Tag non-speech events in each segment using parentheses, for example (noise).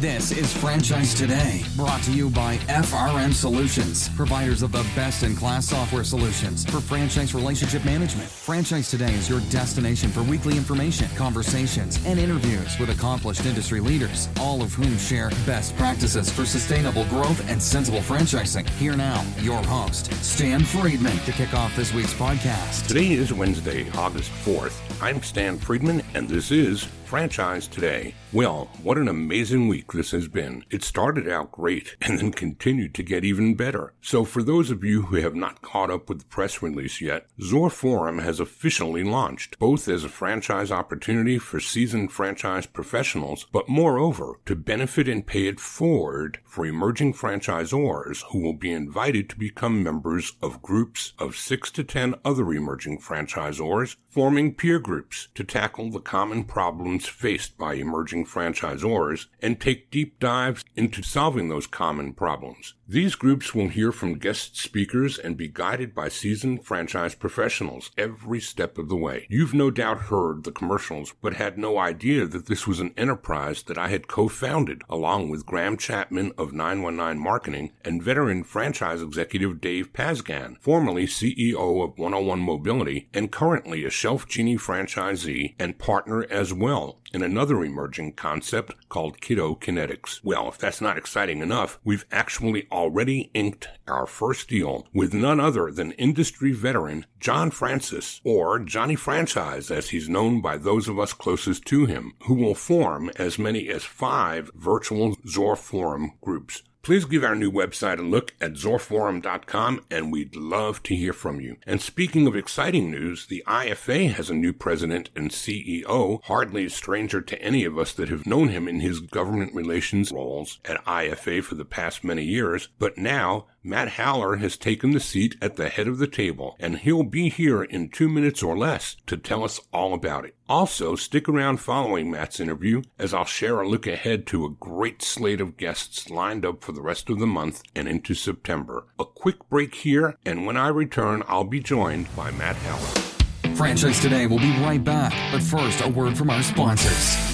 This is Franchise Today, brought to you by FRM Solutions, providers of the best in class software solutions for franchise relationship management. Franchise Today is your destination for weekly information, conversations, and interviews with accomplished industry leaders, all of whom share best practices for sustainable growth and sensible franchising. Here now, your host, Stan Friedman, to kick off this week's podcast. Today is Wednesday, August 4th. I'm Stan Friedman, and this is Franchise Today. Well, what an amazing week this has been. It started out great (laughs) and then continued to get even better. So for those of you who have not caught up with the press release yet, Zor Forum has officially launched, both as a franchise opportunity for seasoned franchise professionals, but moreover, to benefit and pay it forward for emerging franchisors who will be invited to become members of groups of six to ten other emerging franchisors, forming peer groups to tackle the common problems faced by emerging franchisors and take deep dives into solving those common problems. These groups will hear from guest speakers and be guided by seasoned franchise professionals every step of the way. You've no doubt heard the commercials, but had no idea that this was an enterprise that I had co-founded along with Graham Chapman of 919 Marketing and veteran franchise executive Dave Pasgan, formerly CEO of 101 Mobility and currently a Shelf Genie franchisee and partner as well in another emerging concept called Kiddo Kinetics. Well, if that's not exciting enough, we've actually already inked our first deal with none other than industry veteran John Francis, or Johnny Franchise as he's known by those of us closest to him, who will form as many as five virtual Zor Forum groups. Please give our new website a look at zorforum.com and we'd love to hear from you. And speaking of exciting news, the IFA has a new president and CEO, hardly a stranger to any of us that have known him in his government relations roles at IFA for the past many years. But now Matt Haller has taken the seat at the head of the table, and he'll be here in two minutes or less to tell us all about it. Also, stick around following Matt's interview as I'll share a look ahead to a great slate of guests lined up for the rest of the month and into September. A quick break here, and when I return, I'll be joined by Matt Haller. Franchise Today will be right back, but first, a word from our sponsors.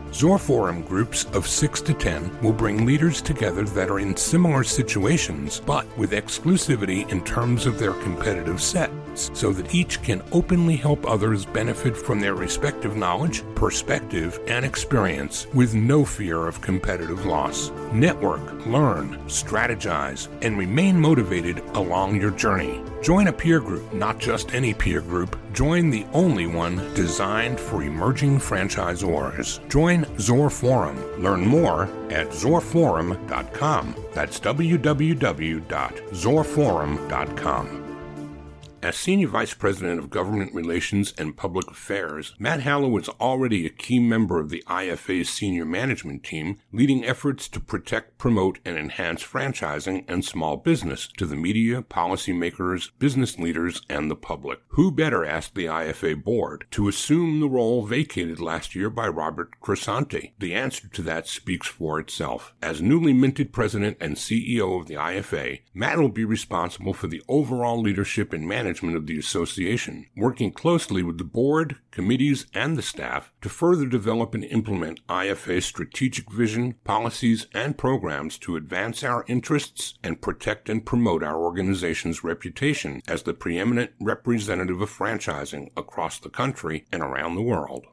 Zor Forum groups of 6 to 10 will bring leaders together that are in similar situations, but with exclusivity in terms of their competitive sets, so that each can openly help others benefit from their respective knowledge, perspective, and experience with no fear of competitive loss. Network, learn, strategize, and remain motivated along your journey. Join a peer group, not just any peer group. Join the only one designed for emerging franchisors. Join Zor Forum. Learn more at zorforum.com. That's www.zorforum.com. As Senior Vice President of Government Relations and Public Affairs, Matt Haller was already a key member of the IFA's senior management team, leading efforts to protect, promote, and enhance franchising and small business to the media, policymakers, business leaders, and the public. Who better asked the IFA board to assume the role vacated last year by Robert Cresanti? The answer to that speaks for itself. As newly minted president and CEO of the IFA, Matt will be responsible for the overall leadership and management management of the association, working closely with the board, committees, and the staff to further develop and implement IFA's strategic vision, policies, and programs to advance our interests and protect and promote our organization's reputation as the preeminent representative of franchising across the country and around the world.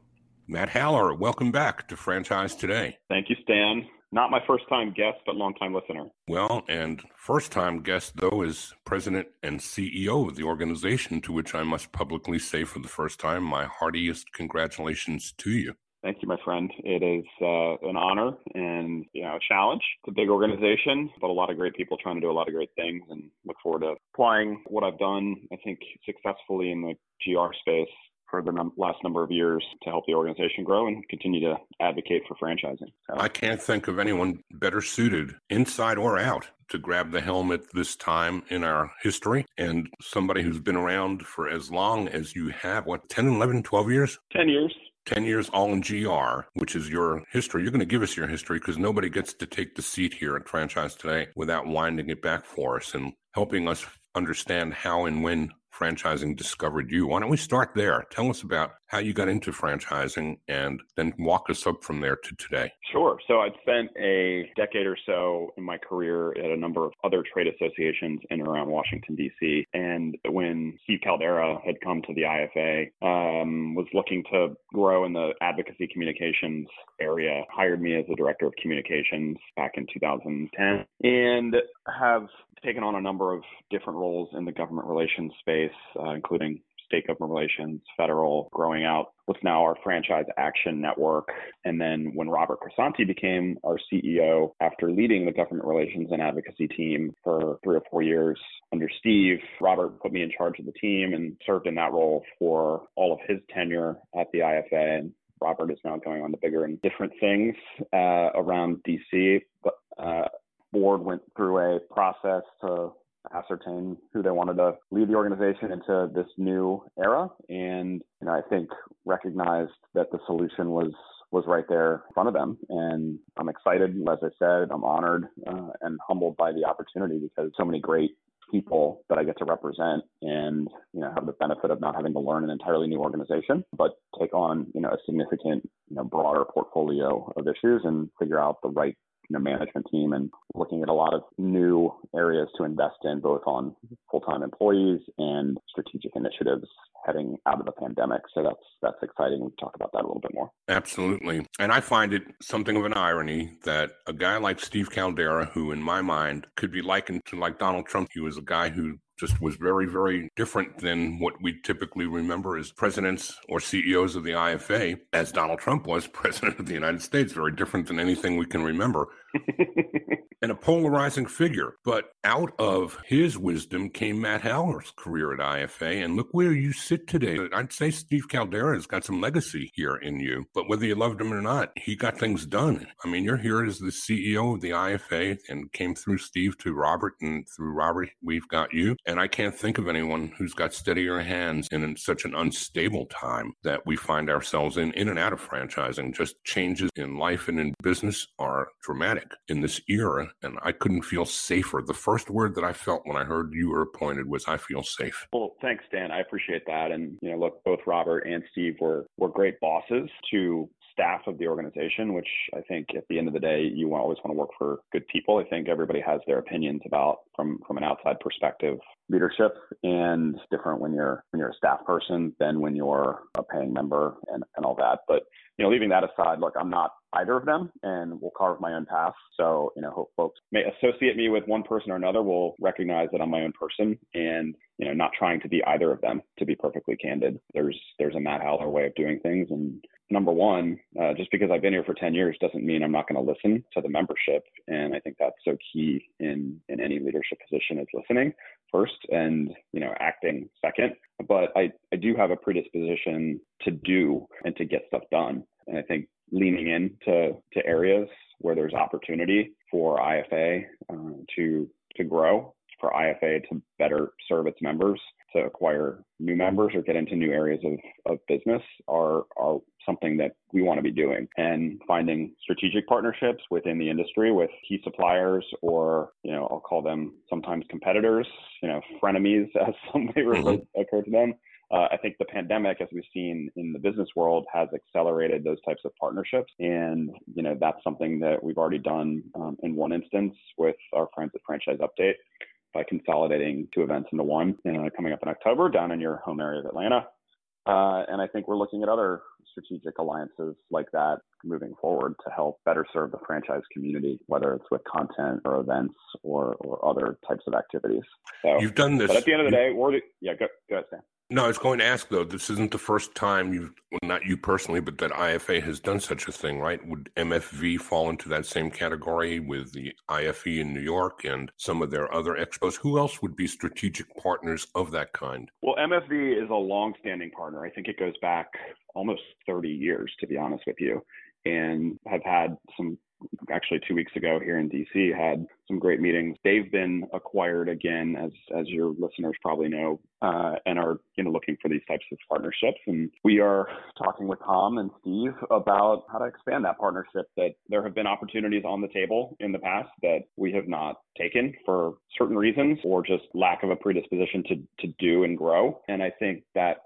Matt Haller, welcome back to Franchise Today. Thank you, Stan. Not my first time guest, but long time listener. Well, and first time guest, though, is president and CEO of the organization, to which I must publicly say for the first time my heartiest congratulations to you. Thank you, my friend. It is uh, an honor and you know a challenge. It's a big organization, but a lot of great people trying to do a lot of great things, and look forward to applying what I've done. I think successfully in the GR space for the num- last number of years to help the organization grow and continue to advocate for franchising. So. I can't think of anyone better suited, inside or out, to grab the helm at this time in our history and somebody who's been around for as long as you have what 10 11 12 years 10 years 10 years all in GR, which is your history. You're going to give us your history because nobody gets to take the seat here at Franchise Today without winding it back for us and helping us understand how and when franchising discovered you. Why don't we start there? Tell us about how you got into franchising and then walk us up from there to today. Sure. So I'd spent a decade or so in my career at a number of other trade associations in and around Washington, D.C. And when Steve Caldeira had come to the IFA, um, was looking to grow in the advocacy communications area, hired me as the director of communications back in 2010 and have taken on a number of different roles in the government relations space, uh, including state government relations, federal, growing out what's now our franchise action network. And then when Robert Cresanti became our CEO after leading the government relations and advocacy team for three or four years under Steve, Robert put me in charge of the team and served in that role for all of his tenure at the IFA. And Robert is now going on to bigger and different things uh, around DC. But uh, board went through a process to ascertain who they wanted to lead the organization into this new era. And you know i think recognized that the solution was was right there in front of them. And i'm excited. As i said i'm honored uh, and humbled by the opportunity because so many great people that I get to represent and you know have the benefit of not having to learn an entirely new organization, but take on you know a significant you know broader portfolio of issues and figure out the right you know, management team and looking at a lot of new areas to invest in, both on full-time employees and strategic initiatives heading out of the pandemic. So that's that's exciting. We talk about that a little bit more. Absolutely, and I find it something of an irony that a guy like Steve Caldeira, who in my mind could be likened to like Donald Trump, he was a guy who just was very, very different than what we typically remember as presidents or CEOs of the IFA, as Donald Trump was (laughs) president of the United States, very different than anything we can remember. (laughs) and a polarizing figure. But out of his wisdom came Matt Haller's career at IFA. And look where you sit today. I'd say Steve Caldeira has got some legacy here in you. But whether you loved him or not, he got things done. I mean, you're here as the CEO of the IFA and came through Steve to Robert, and through Robert, we've got you. And I can't think of anyone who's got steadier hands in such an unstable time that we find ourselves in, in and out of franchising. Just changes in life and in business are dramatic in this era and I couldn't feel safer. The first word that I felt when I heard you were appointed was I feel safe. Well, thanks, Dan. I appreciate that. And, you know, look, both Robert and Steve were, were great bosses to staff of the organization, which I think at the end of the day, you always want to work for good people. I think everybody has their opinions about from from an outside perspective leadership and it's different when you're when you're a staff person than when you're a paying member and, and all that. But you know, leaving that aside, look, I'm not either of them and will carve my own path. So, you know, hope folks may associate me with one person or another will recognize that I'm my own person and, you know, not trying to be either of them, to be perfectly candid. There's there's a Matt Haller way of doing things. And number one, uh, just because I've been here for 10 years doesn't mean I'm not going to listen to the membership. And I think that's so key in in any leadership position is listening first and, you know, acting second. But I, I do have a predisposition to do and to get stuff done. And I think leaning into to areas where there's opportunity for IFA uh, to to grow, for IFA to better serve its members, to acquire new members or get into new areas of, of business are are something that we want to be doing and finding strategic partnerships within the industry with key suppliers or you know I'll call them sometimes competitors you know frenemies (laughs) as some may refer, mm-hmm. occur to them uh, I think the pandemic, as we've seen in the business world, has accelerated those types of partnerships. And, you know, that's something that we've already done um, in one instance with our friends at Franchise Update by consolidating two events into one uh, coming up in October down in your home area of Atlanta. Uh, and I think we're looking at other strategic alliances like that moving forward to help better serve the franchise community, whether it's with content or events or, or other types of activities. So you've done this. But at the end of the day, we're yeah, go, go ahead, Stan. No, I was going to ask though. This isn't the first time you've, well, not you personally, but that IFA has done such a thing, right? Would MFV fall into that same category with the IFE in New York and some of their other expos? Who else would be strategic partners of that kind? Well, MFV is a long-standing partner. I think it goes back almost 30 years, to be honest with you, and have had some actually two weeks ago here in DC had some great meetings. They've been acquired again, as as your listeners probably know, uh, and are you know looking for these types of partnerships. And we are talking with Tom and Steve about how to expand that partnership. That there have been opportunities on the table in the past that we have not taken for certain reasons or just lack of a predisposition to to do and grow. And I think that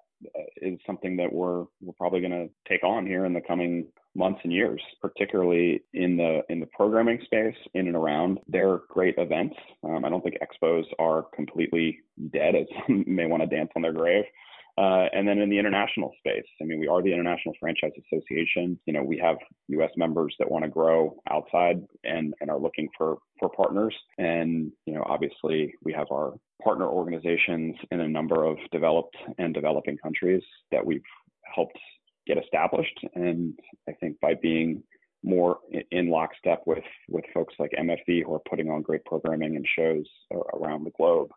is something that we're we're probably going to take on here in the coming months and years, particularly in the in the programming space, in and around. They're great events. Um, I don't think expos are completely dead, as (laughs) some may want to dance on their grave. Uh, and then in the international space, I mean, we are the International Franchise Association. You know, we have U.S. members that want to grow outside and, and are looking for for partners. And you know, obviously, we have our partner organizations in a number of developed and developing countries that we've helped get established. And I think by being more in lockstep with with folks like MFV who are putting on great programming and shows around the globe,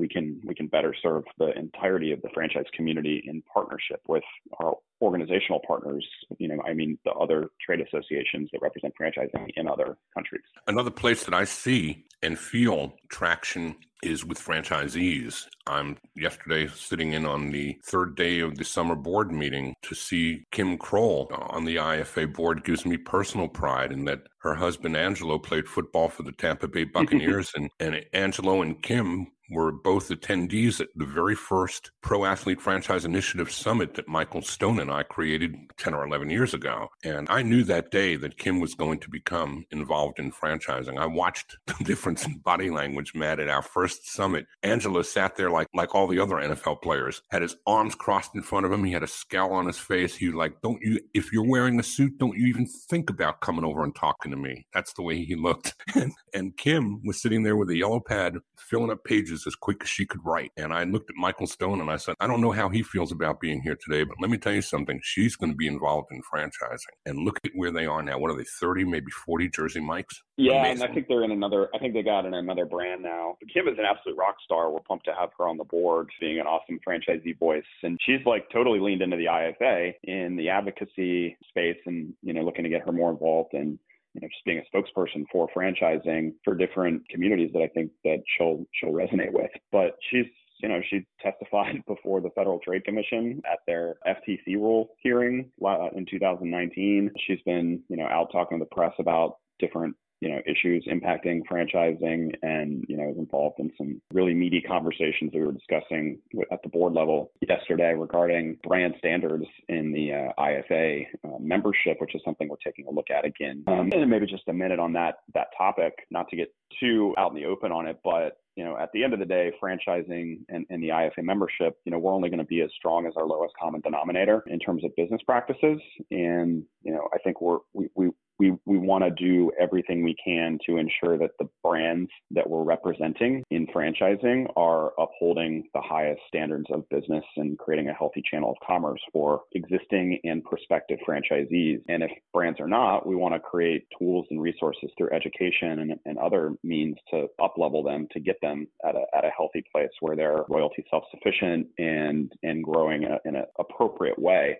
we can we can better serve the entirety of the franchise community in partnership with our organizational partners. You know, I mean the other trade associations that represent franchising in other countries. Another place that I see and feel traction is with franchisees. I'm yesterday sitting in on the third day of the summer board meeting to see Kim Crowell on the IFA board gives me personal pride in that her husband Angelo played football for the Tampa Bay (laughs) Buccaneers and, and Angelo and Kim were both attendees at the very first Pro Athlete Franchise Initiative Summit that Michael Stone and I created 10 or 11 years ago. And I knew that day that Kim was going to become involved in franchising. I watched (laughs) the difference in body language, Matt, at our first summit. Angelo sat there like, like all the other NFL players, had his arms crossed in front of him. He had a scowl on his face. He was like, don't you, if you're wearing a suit, don't you even think about coming over and talking to me. That's the way he looked. (laughs) and, and Kim was sitting there with a yellow pad, filling up pages as quick as she could write. And I looked at Michael Stone and I said, I don't know how he feels about being here today, but let me tell you something. She's going to be involved in franchising. And look at where they are now. What are they, 30, maybe 40 Jersey Mikes? Yeah, Amazing. and I think they're in another, I think they got in another brand now. Kim is an absolute rock star. We're pumped to have her on the board, being an awesome franchisee voice. And she's like totally leaned into the IFA in the advocacy space and, you know, looking to get her more involved in you know, just being a spokesperson for franchising for different communities that I think that she'll she'll resonate with. But she's you know, she testified (laughs) before the Federal Trade Commission at their FTC rule hearing uh, in 2019. She's been, you know, out talking to the press about different you know issues impacting franchising and you know was involved in some really meaty conversations that we were discussing at the board level yesterday regarding brand standards in the uh, IFA uh, membership which is something we're taking a look at again um, and maybe just a minute on that that topic not to get too out in the open on it but you know, at the end of the day, franchising and, and the IFA membership, you know, we're only going to be as strong as our lowest common denominator in terms of business practices. And, you know, I think we're, we, we, we, we want to do everything we can to ensure that the brands that we're representing in franchising are upholding the highest standards of business and creating a healthy channel of commerce for existing and prospective franchisees. And if brands are not, we want to create tools and resources through education and, and other means to uplevel them to get them at a, at a healthy place where they're royalty self-sufficient and, and growing in, in an appropriate way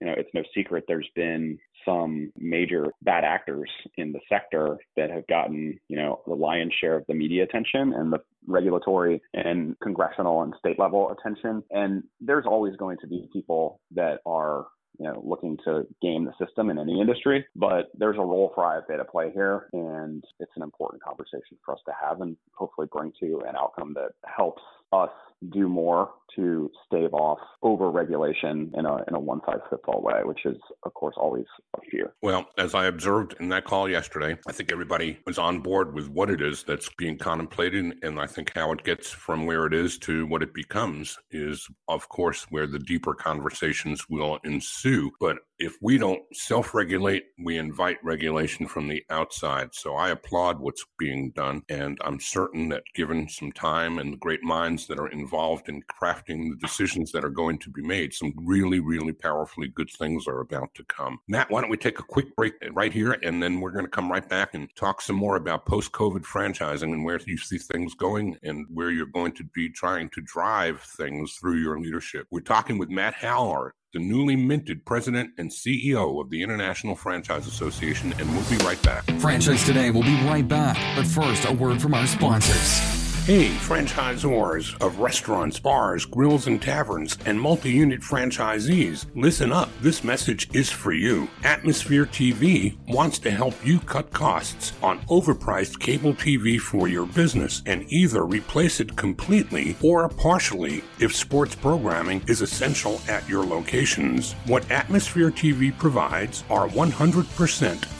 you know, it's no secret there's been some major bad actors in the sector that have gotten, you know, the lion's share of the media attention and the regulatory and congressional and state level attention. And there's always going to be people that are you know, looking to game the system in any industry, but there's a role for IFA to play here, and it's an important conversation for us to have and hopefully bring to an outcome that helps us do more to stave off over regulation in a, in a one size fits all way, which is, of course, always a fear. Well, as I observed in that call yesterday, I think everybody was on board with what it is that's being contemplated. And I think how it gets from where it is to what it becomes is, of course, where the deeper conversations will ensue. But if we don't self regulate, we invite regulation from the outside. So I applaud what's being done. And I'm certain that given some time and the great minds that are involved, involved in crafting the decisions that are going to be made. Some really, really powerfully good things are about to come. Matt, why don't we take a quick break right here and then we're going to come right back and talk some more about post COVID franchising and where you see things going and where you're going to be trying to drive things through your leadership. We're talking with Matt Haller, the newly minted president and CEO of the International Franchise Association, and we'll be right back. Franchise Today will be right back, but first, a word from our sponsors. Hey, franchisors of restaurants, bars, grills, and taverns, and multi unit franchisees, listen up. This message is for you. Atmosphere TV wants to help you cut costs on overpriced cable TV for your business and either replace it completely or partially if sports programming is essential at your locations. What Atmosphere TV provides are 100%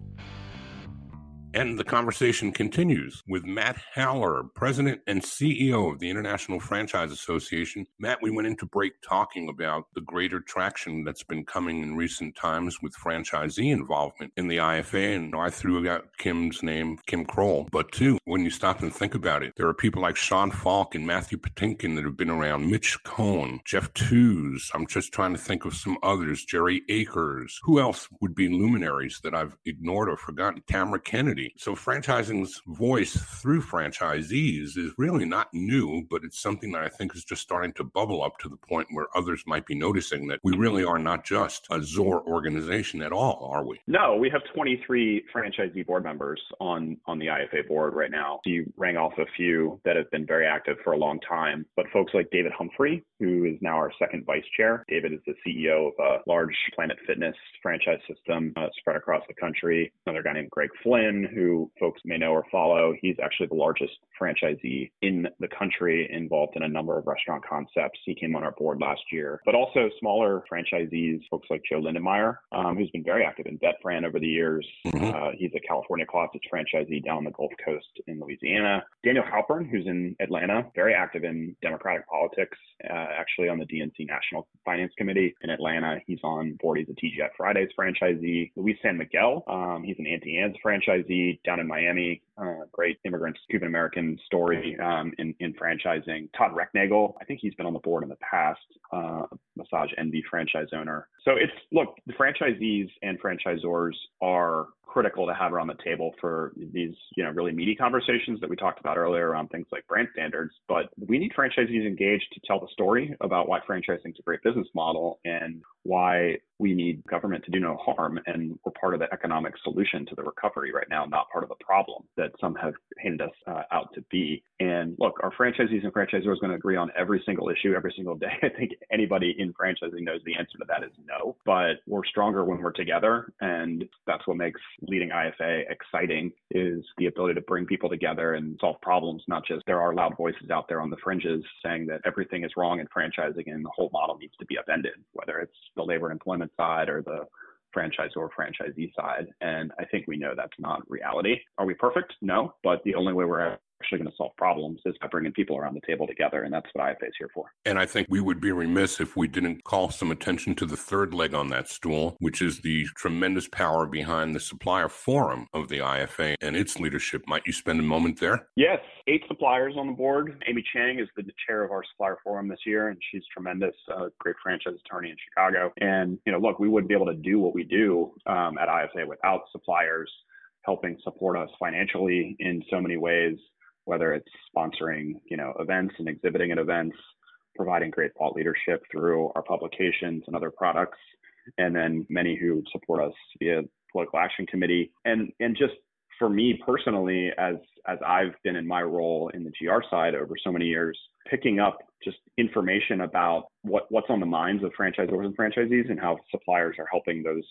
And the conversation continues with Matt Haller, President and CEO of the International Franchise Association. Matt, we went into break talking about the greater traction that's been coming in recent times with franchisee involvement in the IFA. And I threw out Kim's name, Kim Crowell. But too, when you stop and think about it, there are people like Sean Falk and Matthew Patinkin that have been around, Mitch Cohn, Jeff Tews. I'm just trying to think of some others, Jerry Akers. Who else would be luminaries that I've ignored or forgotten? Tamara Kennedy community. So franchising's voice through franchisees is really not new, but it's something that I think is just starting to bubble up to the point where others might be noticing that we really are not just a ZOR organization at all, are we? No, we have 23 franchisee board members on on the IFA board right now. You rang off a few that have been very active for a long time, but folks like David Humphrey, who is now our second vice chair. David is the CEO of a large Planet Fitness franchise system uh, spread across the country. Another guy named Greg Flynn, who folks may know or follow. He's actually the largest franchisee in the country involved in a number of restaurant concepts. He came on our board last year, but also smaller franchisees, folks like Joe Lindemeyer, um, who's been very active in VetFran over the years. Mm-hmm. Uh, he's a California Closets franchisee down the Gulf Coast in Louisiana. Daniel Halpern, who's in Atlanta, very active in Democratic politics, uh, actually on the DNC National Finance Committee in Atlanta. He's on board. He's a TGI Fridays franchisee. Luis San Miguel, um, he's an Auntie Anne's franchisee down in Miami. Uh, great immigrant Cuban American story um, in, in franchising. Todd Recknagel, I think he's been on the board in the past, uh, Massage Envy franchise owner. So it's look, the franchisees and franchisors are critical to have around the table for these, you know, really meaty conversations that we talked about earlier around things like brand standards. But we need franchisees engaged to tell the story about why franchising is a great business model and why we need government to do no harm. And we're part of the economic solution to the recovery right now, not part of the problem that some have painted us uh, out to be. And look, our franchisees and franchisors going to agree on every single issue every single day. (laughs) I think anybody in franchising knows the answer to that is no, but we're stronger when we're together. And that's what makes leading IFA exciting is the ability to bring people together and solve problems, not just there are loud voices out there on the fringes saying that everything is wrong in franchising and the whole model needs to be upended, whether it's the labor and employment side or the franchisor or franchisee side. And I think we know that's not reality. Are we perfect? No, but the only way we're actually going to solve problems is by bringing people around the table together. And that's what IFA is here for. And I think we would be remiss if we didn't call some attention to the third leg on that stool, which is the tremendous power behind the supplier forum of the IFA and its leadership. Might you spend a moment there? Yes, eight suppliers on the board. Amy Chang is the chair of our supplier forum this year, and she's tremendous, uh, great franchise attorney in Chicago. And, you know, look, we wouldn't be able to do what we do um, at IFA without suppliers helping support us financially in so many ways whether it's sponsoring, you know, events and exhibiting at events, providing great thought leadership through our publications and other products, and then many who support us via political action committee, and and just for me personally, as as I've been in my role in the GR side over so many years, picking up just information about what what's on the minds of franchisors and franchisees and how suppliers are helping those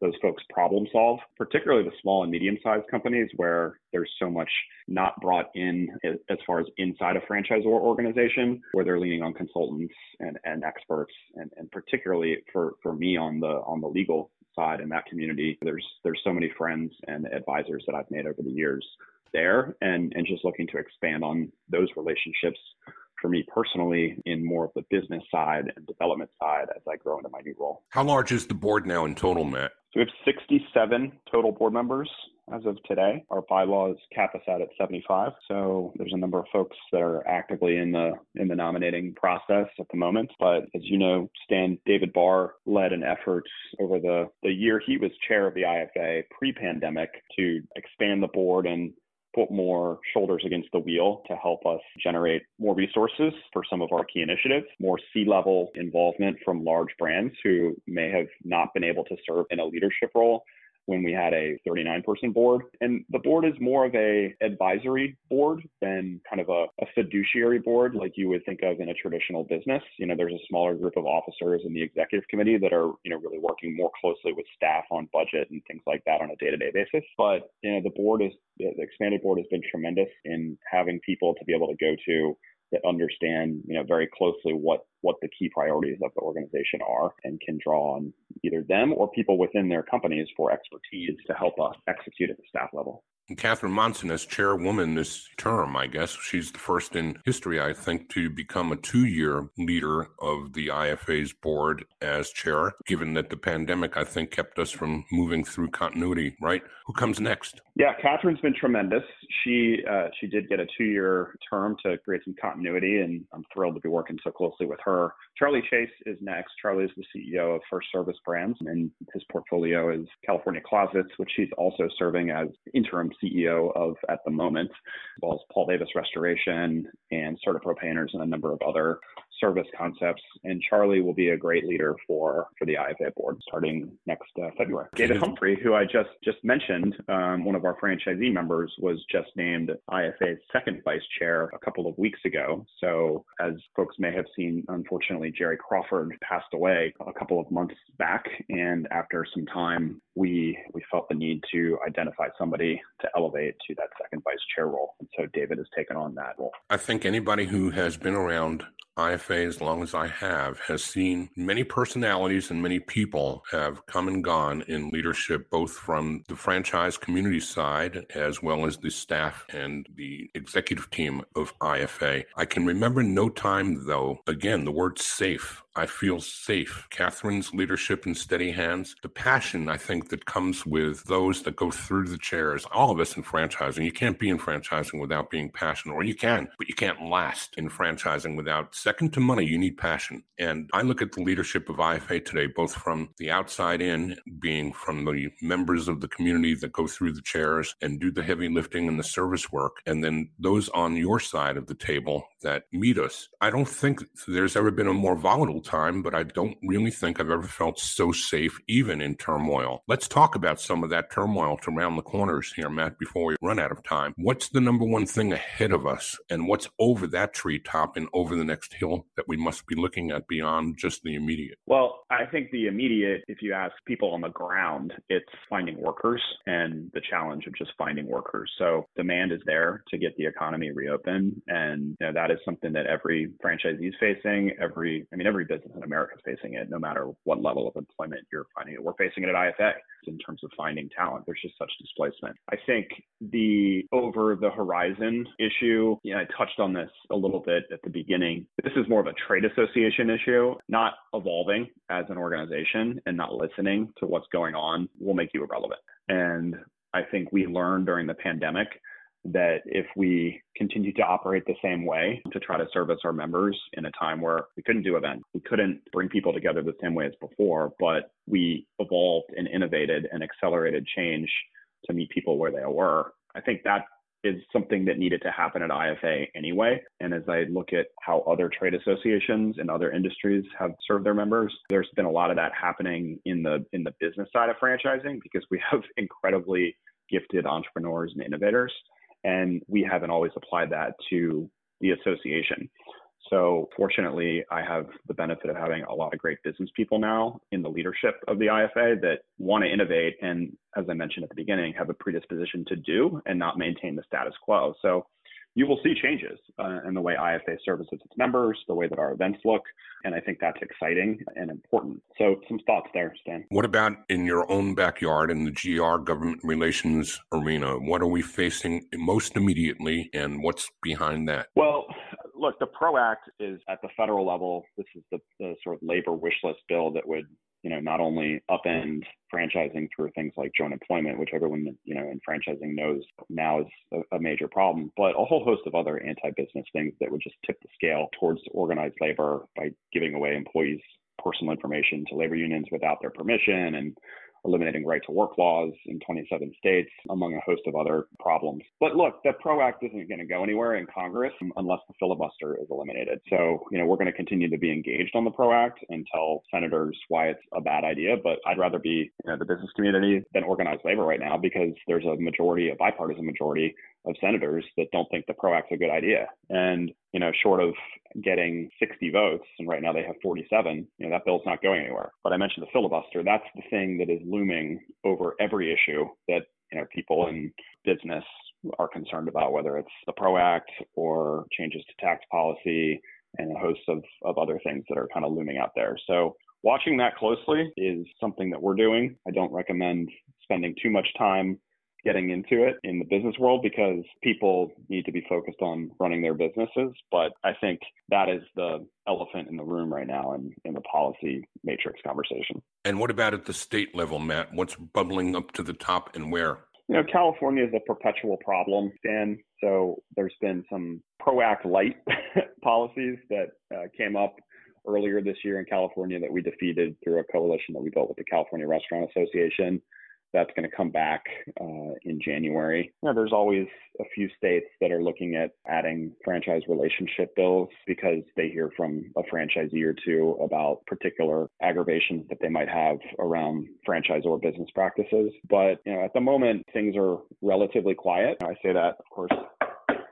those folks problem solve, particularly the small and medium sized companies where there's so much not brought in as far as inside a franchisor organization, where they're leaning on consultants and, and experts. And, and particularly for, for me on the on the legal side in that community, there's there's so many friends and advisors that I've made over the years there and, and just looking to expand on those relationships for me personally in more of the business side and development side as I grow into my new role. How large is the board now in total, Matt? So we have 67 total board members as of today. Our bylaws cap us out at 75. So there's a number of folks that are actively in the in the nominating process at the moment. But as you know, Stan David Barr led an effort over the the year he was chair of the IFA pre-pandemic to expand the board and put more shoulders against the wheel to help us generate more resources for some of our key initiatives, more C level involvement from large brands who may have not been able to serve in a leadership role when we had a 39 person board. And the board is more of a advisory board than kind of a, a, fiduciary board like you would think of in a traditional business. You know, there's a smaller group of officers in the executive committee that are, you know, really working more closely with staff on budget and things like that on a day-to-day basis. But, you know, the board is the expanded board has been tremendous in having people to be able to go to that understand, you know, very closely what what the key priorities of the organization are and can draw on either them or people within their companies for expertise to help us execute at the staff level. Catherine Monson as chairwoman this term, I guess. She's the first in history, I think, to become a two year leader of the IFA's board as chair, given that the pandemic, I think, kept us from moving through continuity, right? Who comes next? Yeah, Catherine's been tremendous. She uh, she did get a two year term to create some continuity, and I'm thrilled to be working so closely with her. Charlie Chase is next. Charlie is the CEO of First Service Brands, and his portfolio is California Closets, which he's also serving as interim CEO of at the moment, as well as Paul Davis Restoration and CertaPro Painters and a number of other service concepts. And Charlie will be a great leader for for the IFA board starting next uh, February. David Humphrey, who I just just mentioned, um, one of our franchisee members, was just named IFA's second vice chair a couple of weeks ago. So as folks may have seen, unfortunately, Jerry Crawford passed away a couple of months back, and after some time, we we felt the need to identify somebody to elevate to that second vice chair role. And so David has taken on that role. I think anybody who has been around IFA as long as I have has seen many personalities and many people have come and gone in leadership, both from the franchise community side as well as the staff and the executive team of IFA. I can remember no time, though, again, the word safe I feel safe. Catherine's leadership and steady hands, the passion I think that comes with those that go through the chairs, all of us in franchising. You can't be in franchising without being passionate, or you can, but you can't last in franchising without second to money. You need passion. And I look at the leadership of IFA today, both from the outside in, being from the members of the community that go through the chairs and do the heavy lifting and the service work, and then those on your side of the table that meet us. I don't think there's ever been a more volatile time, but I don't really think I've ever felt so safe, even in turmoil. Let's talk about some of that turmoil to round the corners here, Matt, before we run out of time. What's the number one thing ahead of us, and what's over that treetop and over the next hill that we must be looking at beyond just the immediate? Well, I think the immediate, if you ask people on the ground, it's finding workers and the challenge of just finding workers. So demand is there to get the economy reopened, and you know, that is something that every franchisee is facing. Every, I mean, every business in America is facing it, no matter what level of employment you're finding it. We're facing it at IFA in terms of finding talent. There's just such displacement. I think the over the horizon issue, you know, I touched on this a little bit at the beginning. This is more of a trade association issue, not evolving as an organization and not listening to what's going on will make you irrelevant. And I think we learned during the pandemic that if we continue to operate the same way to try to service our members in a time where we couldn't do events, we couldn't bring people together the same way as before, but we evolved and innovated and accelerated change to meet people where they were. I think that is something that needed to happen at IFA anyway. And as I look at how other trade associations and other industries have served their members, there's been a lot of that happening in the in the business side of franchising because we have (laughs) incredibly gifted entrepreneurs and innovators and we haven't always applied that to the association. So fortunately, I have the benefit of having a lot of great business people now in the leadership of the IFA that want to innovate and, as I mentioned at the beginning, have a predisposition to do and not maintain the status quo. So you will see changes uh, in the way IFA services its members, the way that our events look. And I think that's exciting and important. So, some thoughts there, Stan. What about in your own backyard in the GR government relations arena? What are we facing most immediately, and what's behind that? Well, look, the PRO Act is at the federal level. This is the, the sort of labor wish list bill that would you know, not only upend franchising through things like joint employment, which everyone, you know, in franchising knows now is a, a major problem, but a whole host of other anti-business things that would just tip the scale towards organized labor by giving away employees' personal information to labor unions without their permission and eliminating right to work laws in 27 states, among a host of other problems. But look, the PRO Act isn't going to go anywhere in Congress unless the filibuster is eliminated. So, you know, we're going to continue to be engaged on the PRO Act and tell senators why it's a bad idea. But I'd rather be you know, the business community than organized labor right now because there's a majority, a bipartisan majority of senators that don't think the PRO Act's a good idea. And, you know, short of getting 60 votes, and right now they have 47, you know, that bill's not going anywhere. But I mentioned the filibuster. That's the thing that is looming over every issue that, you know, people in business are concerned about, whether it's the PRO Act or changes to tax policy and a host of, of other things that are kind of looming out there. So watching that closely is something that we're doing. I don't recommend spending too much time getting into it in the business world because people need to be focused on running their businesses. But I think that is the elephant in the room right now in, in the policy matrix conversation. And what about at the state level, Matt? What's bubbling up to the top and where? You know, California is a perpetual problem, Dan. So there's been some PRO Act light (laughs) policies that uh, came up earlier this year in California that we defeated through a coalition that we built with the California Restaurant Association that's going to come back uh, in January. You know, there's always a few states that are looking at adding franchise relationship bills because they hear from a franchisee or two about particular aggravations that they might have around franchise or business practices. But you know, at the moment, things are relatively quiet. I say that, of course,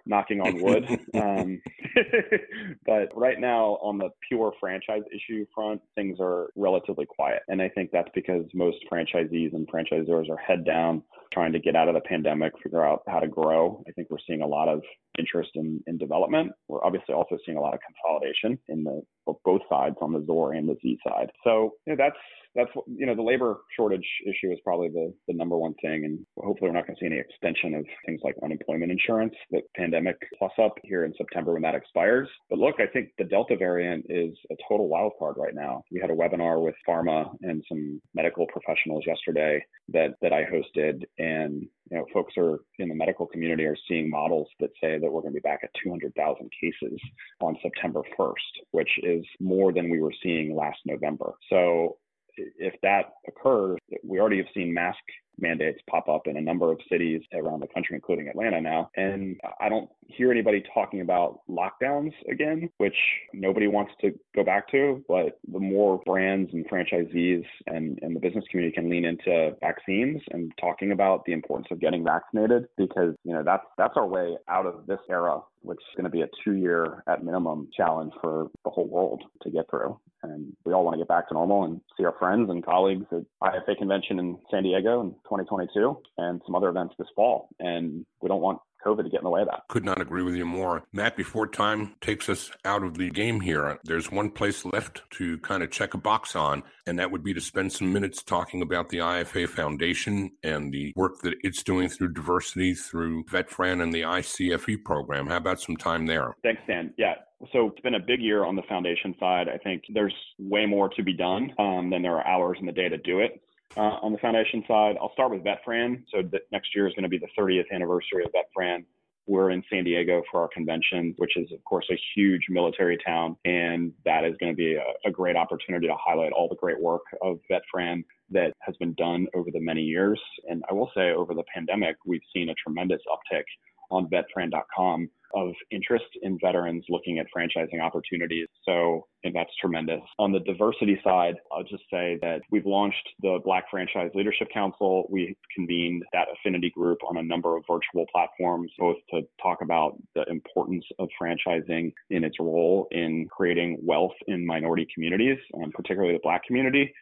knocking on wood. (laughs) um, (laughs) but right now, on the pure franchise issue front, things are relatively quiet. And I think that's because most franchisees and franchisors are head down trying to get out of the pandemic, figure out how to grow. I think we're seeing a lot of interest in, in development. We're obviously also seeing a lot of consolidation in the both sides on the ZOR and the Z side. So you know, that's that's you know the labor shortage issue is probably the, the number one thing. And hopefully we're not going to see any extension of things like unemployment insurance that pandemic plus up here in september when that expires. But look i think the delta variant is a total wild card right now. We had a webinar with pharma and some medical professionals yesterday that that i hosted. And you know folks are in the medical community are seeing models that say that we're going to be back at 200,000 cases on September 1st which is more than we were seeing last November. So if that occurs, we already have seen mask mandates pop up in a number of cities around the country, including Atlanta now. And I don't hear anybody talking about lockdowns again, which nobody wants to go back to. But the more brands and franchisees and, and the business community can lean into vaccines and talking about the importance of getting vaccinated, because you know that's that's our way out of this era, which is going to be a two-year at minimum challenge for the whole world to get through. And we all want to get back to normal and see our friends and colleagues at IFA convention in San Diego in 2022 and some other events this fall. And we don't want COVID to get in the way of that. Could not agree with you more. Matt, before time takes us out of the game here, there's one place left to kind of check a box on, and that would be to spend some minutes talking about the IFA Foundation and the work that it's doing through diversity through VetFran and the ICFE program. How about some time there? Thanks, Dan. Yeah, so it's been a big year on the foundation side. I think there's way more to be done um, than there are hours in the day to do it. Uh, on the foundation side, I'll start with VetFran. So next year is going to be the 30th anniversary of VetFran. We're in San Diego for our convention, which is, of course, a huge military town. And that is going to be a, a great opportunity to highlight all the great work of VetFran that has been done over the many years. And I will say, over the pandemic, we've seen a tremendous uptick on vetfran.com of interest in veterans looking at franchising opportunities. So and that's tremendous. On the diversity side, I'll just say that we've launched the Black Franchise Leadership Council. We convened that affinity group on a number of virtual platforms, both to talk about the importance of franchising in its role in creating wealth in minority communities, um, particularly the Black community,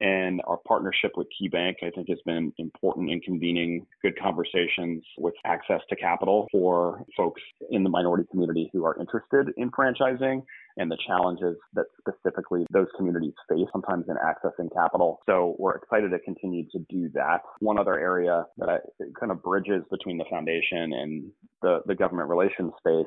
and our partnership with KeyBank, I think, has been important in convening good conversations with access to capital for folks in the minority community who are interested in franchising and the challenges that specifically those communities face sometimes in accessing capital. So we're excited to continue to do that. One other area that kind of bridges between the foundation and the, the government relations space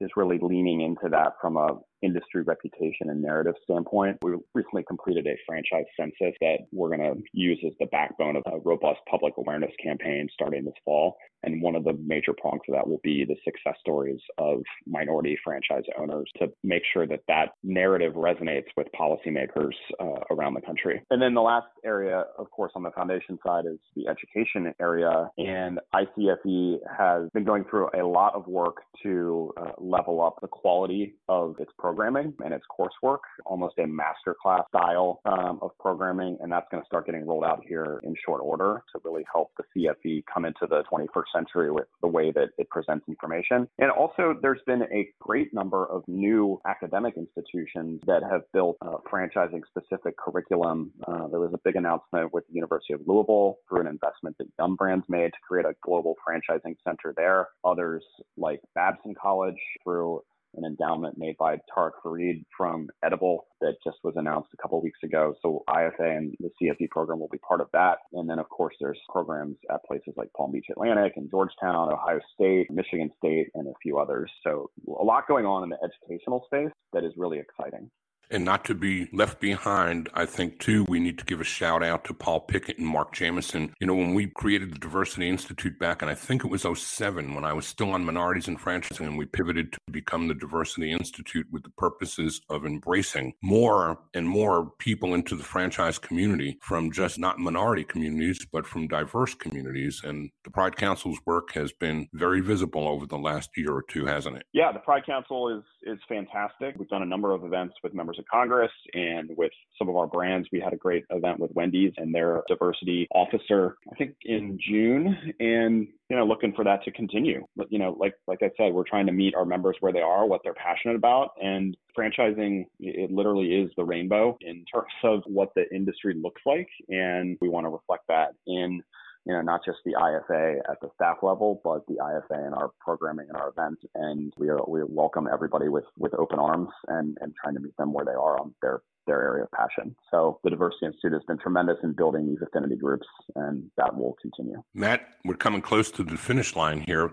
is really leaning into that from a industry reputation and narrative standpoint. We recently completed a franchise census that we're going to use as the backbone of a robust public awareness campaign starting this fall. And one of the major prongs of that will be the success stories of minority franchise owners to make sure that that narrative resonates with policymakers uh, around the country. And then the last area, of course, on the foundation side is the education area. And ICFE has been going through a lot of work to uh, level up the quality of its programming and its coursework, almost a masterclass style um, of programming. And that's going to start getting rolled out here in short order to really help the CFE come into the 21st century with the way that it presents information. And also, there's been a great number of new academic institutions that have built franchising specific curriculum. Uh, there was a big announcement with the University of Louisville through an investment that Yum Brands made to create a global franchising center there. Others like Babson College through an endowment made by Tariq Farid from Edible that just was announced a couple weeks ago. So IFA and the CFE program will be part of that. And then, of course, there's programs at places like Palm Beach Atlantic and Georgetown, Ohio State, Michigan State, and a few others. So a lot going on in the educational space that is really exciting. And not to be left behind, I think too, we need to give a shout out to Paul Pickett and Mark Jameson. You know, when we created the Diversity Institute back, and I think it was 07 when I was still on minorities and franchising, and we pivoted to become the Diversity Institute with the purposes of embracing more and more people into the franchise community from just not minority communities, but from diverse communities. And the Pride Council's work has been very visible over the last year or two, hasn't it? Yeah, the Pride Council is is fantastic. We've done a number of events with members of Congress and with some of our brands. We had a great event with Wendy's and their diversity officer, I think in June, and you know, looking for that to continue. But you know, like like I said, we're trying to meet our members where they are, what they're passionate about, and franchising it literally is the rainbow in terms of what the industry looks like, and we want to reflect that in you know, not just the IFA at the staff level, but the IFA in our programming and our events. And we are, we welcome everybody with, with open arms and, and trying to meet them where they are on their, their area of passion. So the Diversity Institute has been tremendous in building these affinity groups, and that will continue. Matt, we're coming close to the finish line here.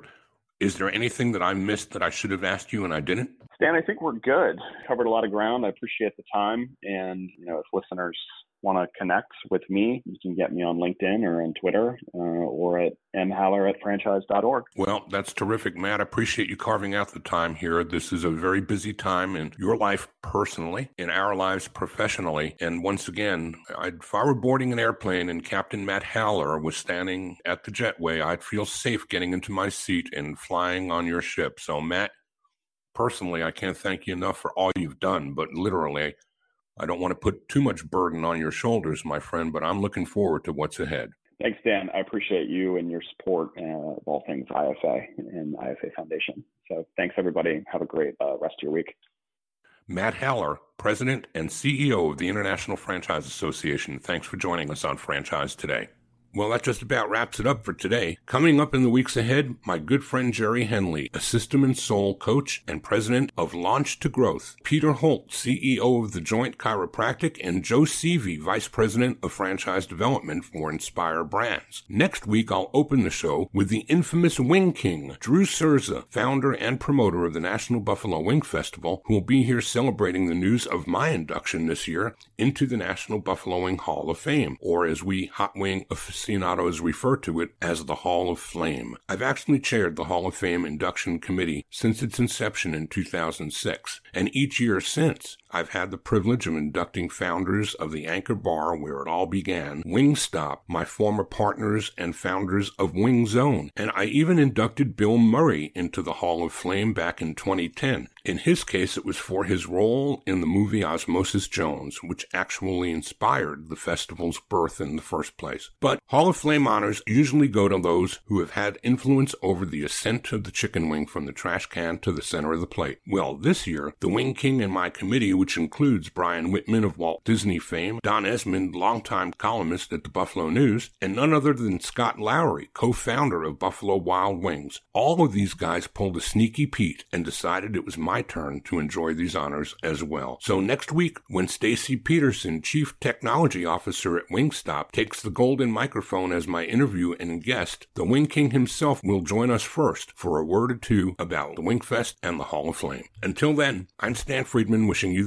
Is there anything that I missed that I should have asked you and I didn't? Stan, I think we're good. Covered a lot of ground. I appreciate the time. And, you know, if listeners want to connect with me, you can get me on LinkedIn or on Twitter uh, or at mhaller at franchise.org. Well, that's terrific, Matt. I appreciate you carving out the time here. This is a very busy time in your life personally, in our lives professionally. And once again, I'd, if I were boarding an airplane and Captain Matt Haller was standing at the jetway, I'd feel safe getting into my seat and flying on your ship. So, Matt, personally, I can't thank you enough for all you've done, but literally, I don't want to put too much burden on your shoulders, my friend, but I'm looking forward to what's ahead. Thanks, Dan. I appreciate you and your support uh, of all things IFA and IFA Foundation. So thanks, everybody. Have a great uh, rest of your week. Matt Haller, President and CEO of the International Franchise Association. Thanks for joining us on Franchise Today. Well, that just about wraps it up for today. Coming up in the weeks ahead, my good friend Jerry Henley, a system and soul coach and president of Launch to Growth, Peter Holt, CEO of the Joint Chiropractic, and Joe Seavey, vice president of franchise development for Inspire Brands. Next week, I'll open the show with the infamous Wing King, Drew Cerza, founder and promoter of the National Buffalo Wing Festival, who will be here celebrating the news of my induction this year into the National Buffalo Wing Hall of Fame, or as we hot wing aficionados refer to it as the Hall of Flame. I've actually chaired the Hall of Fame induction committee since its inception in 2006, and each year since, I've had the privilege of inducting founders of the Anchor Bar where it all began, Wingstop, my former partners and founders of Wing Zone, and I even inducted Bill Murray into the Hall of Flame back in 2010. In his case, it was for his role in the movie Osmosis Jones, which actually inspired the festival's birth in the first place. But Hall of Flame honors usually go to those who have had influence over the ascent of the chicken wing from the trash can to the center of the plate. Well, this year, the Wing King and my committee, which includes Brian Whitman of Walt Disney fame, Donn Esmonde, longtime columnist at the Buffalo News, and none other than Scott Lowery, co-founder of Buffalo Wild Wings. All of these guys pulled a sneaky Pete and decided it was my turn to enjoy these honors as well. So next week, when Stacy Peterson, Chief Technology Officer at Wingstop, takes the golden microphone as my interview and guest, the Wing King himself will join us first for a word or two about the Wingfest and the Hall of Flame. Until then, I'm Stan Friedman wishing you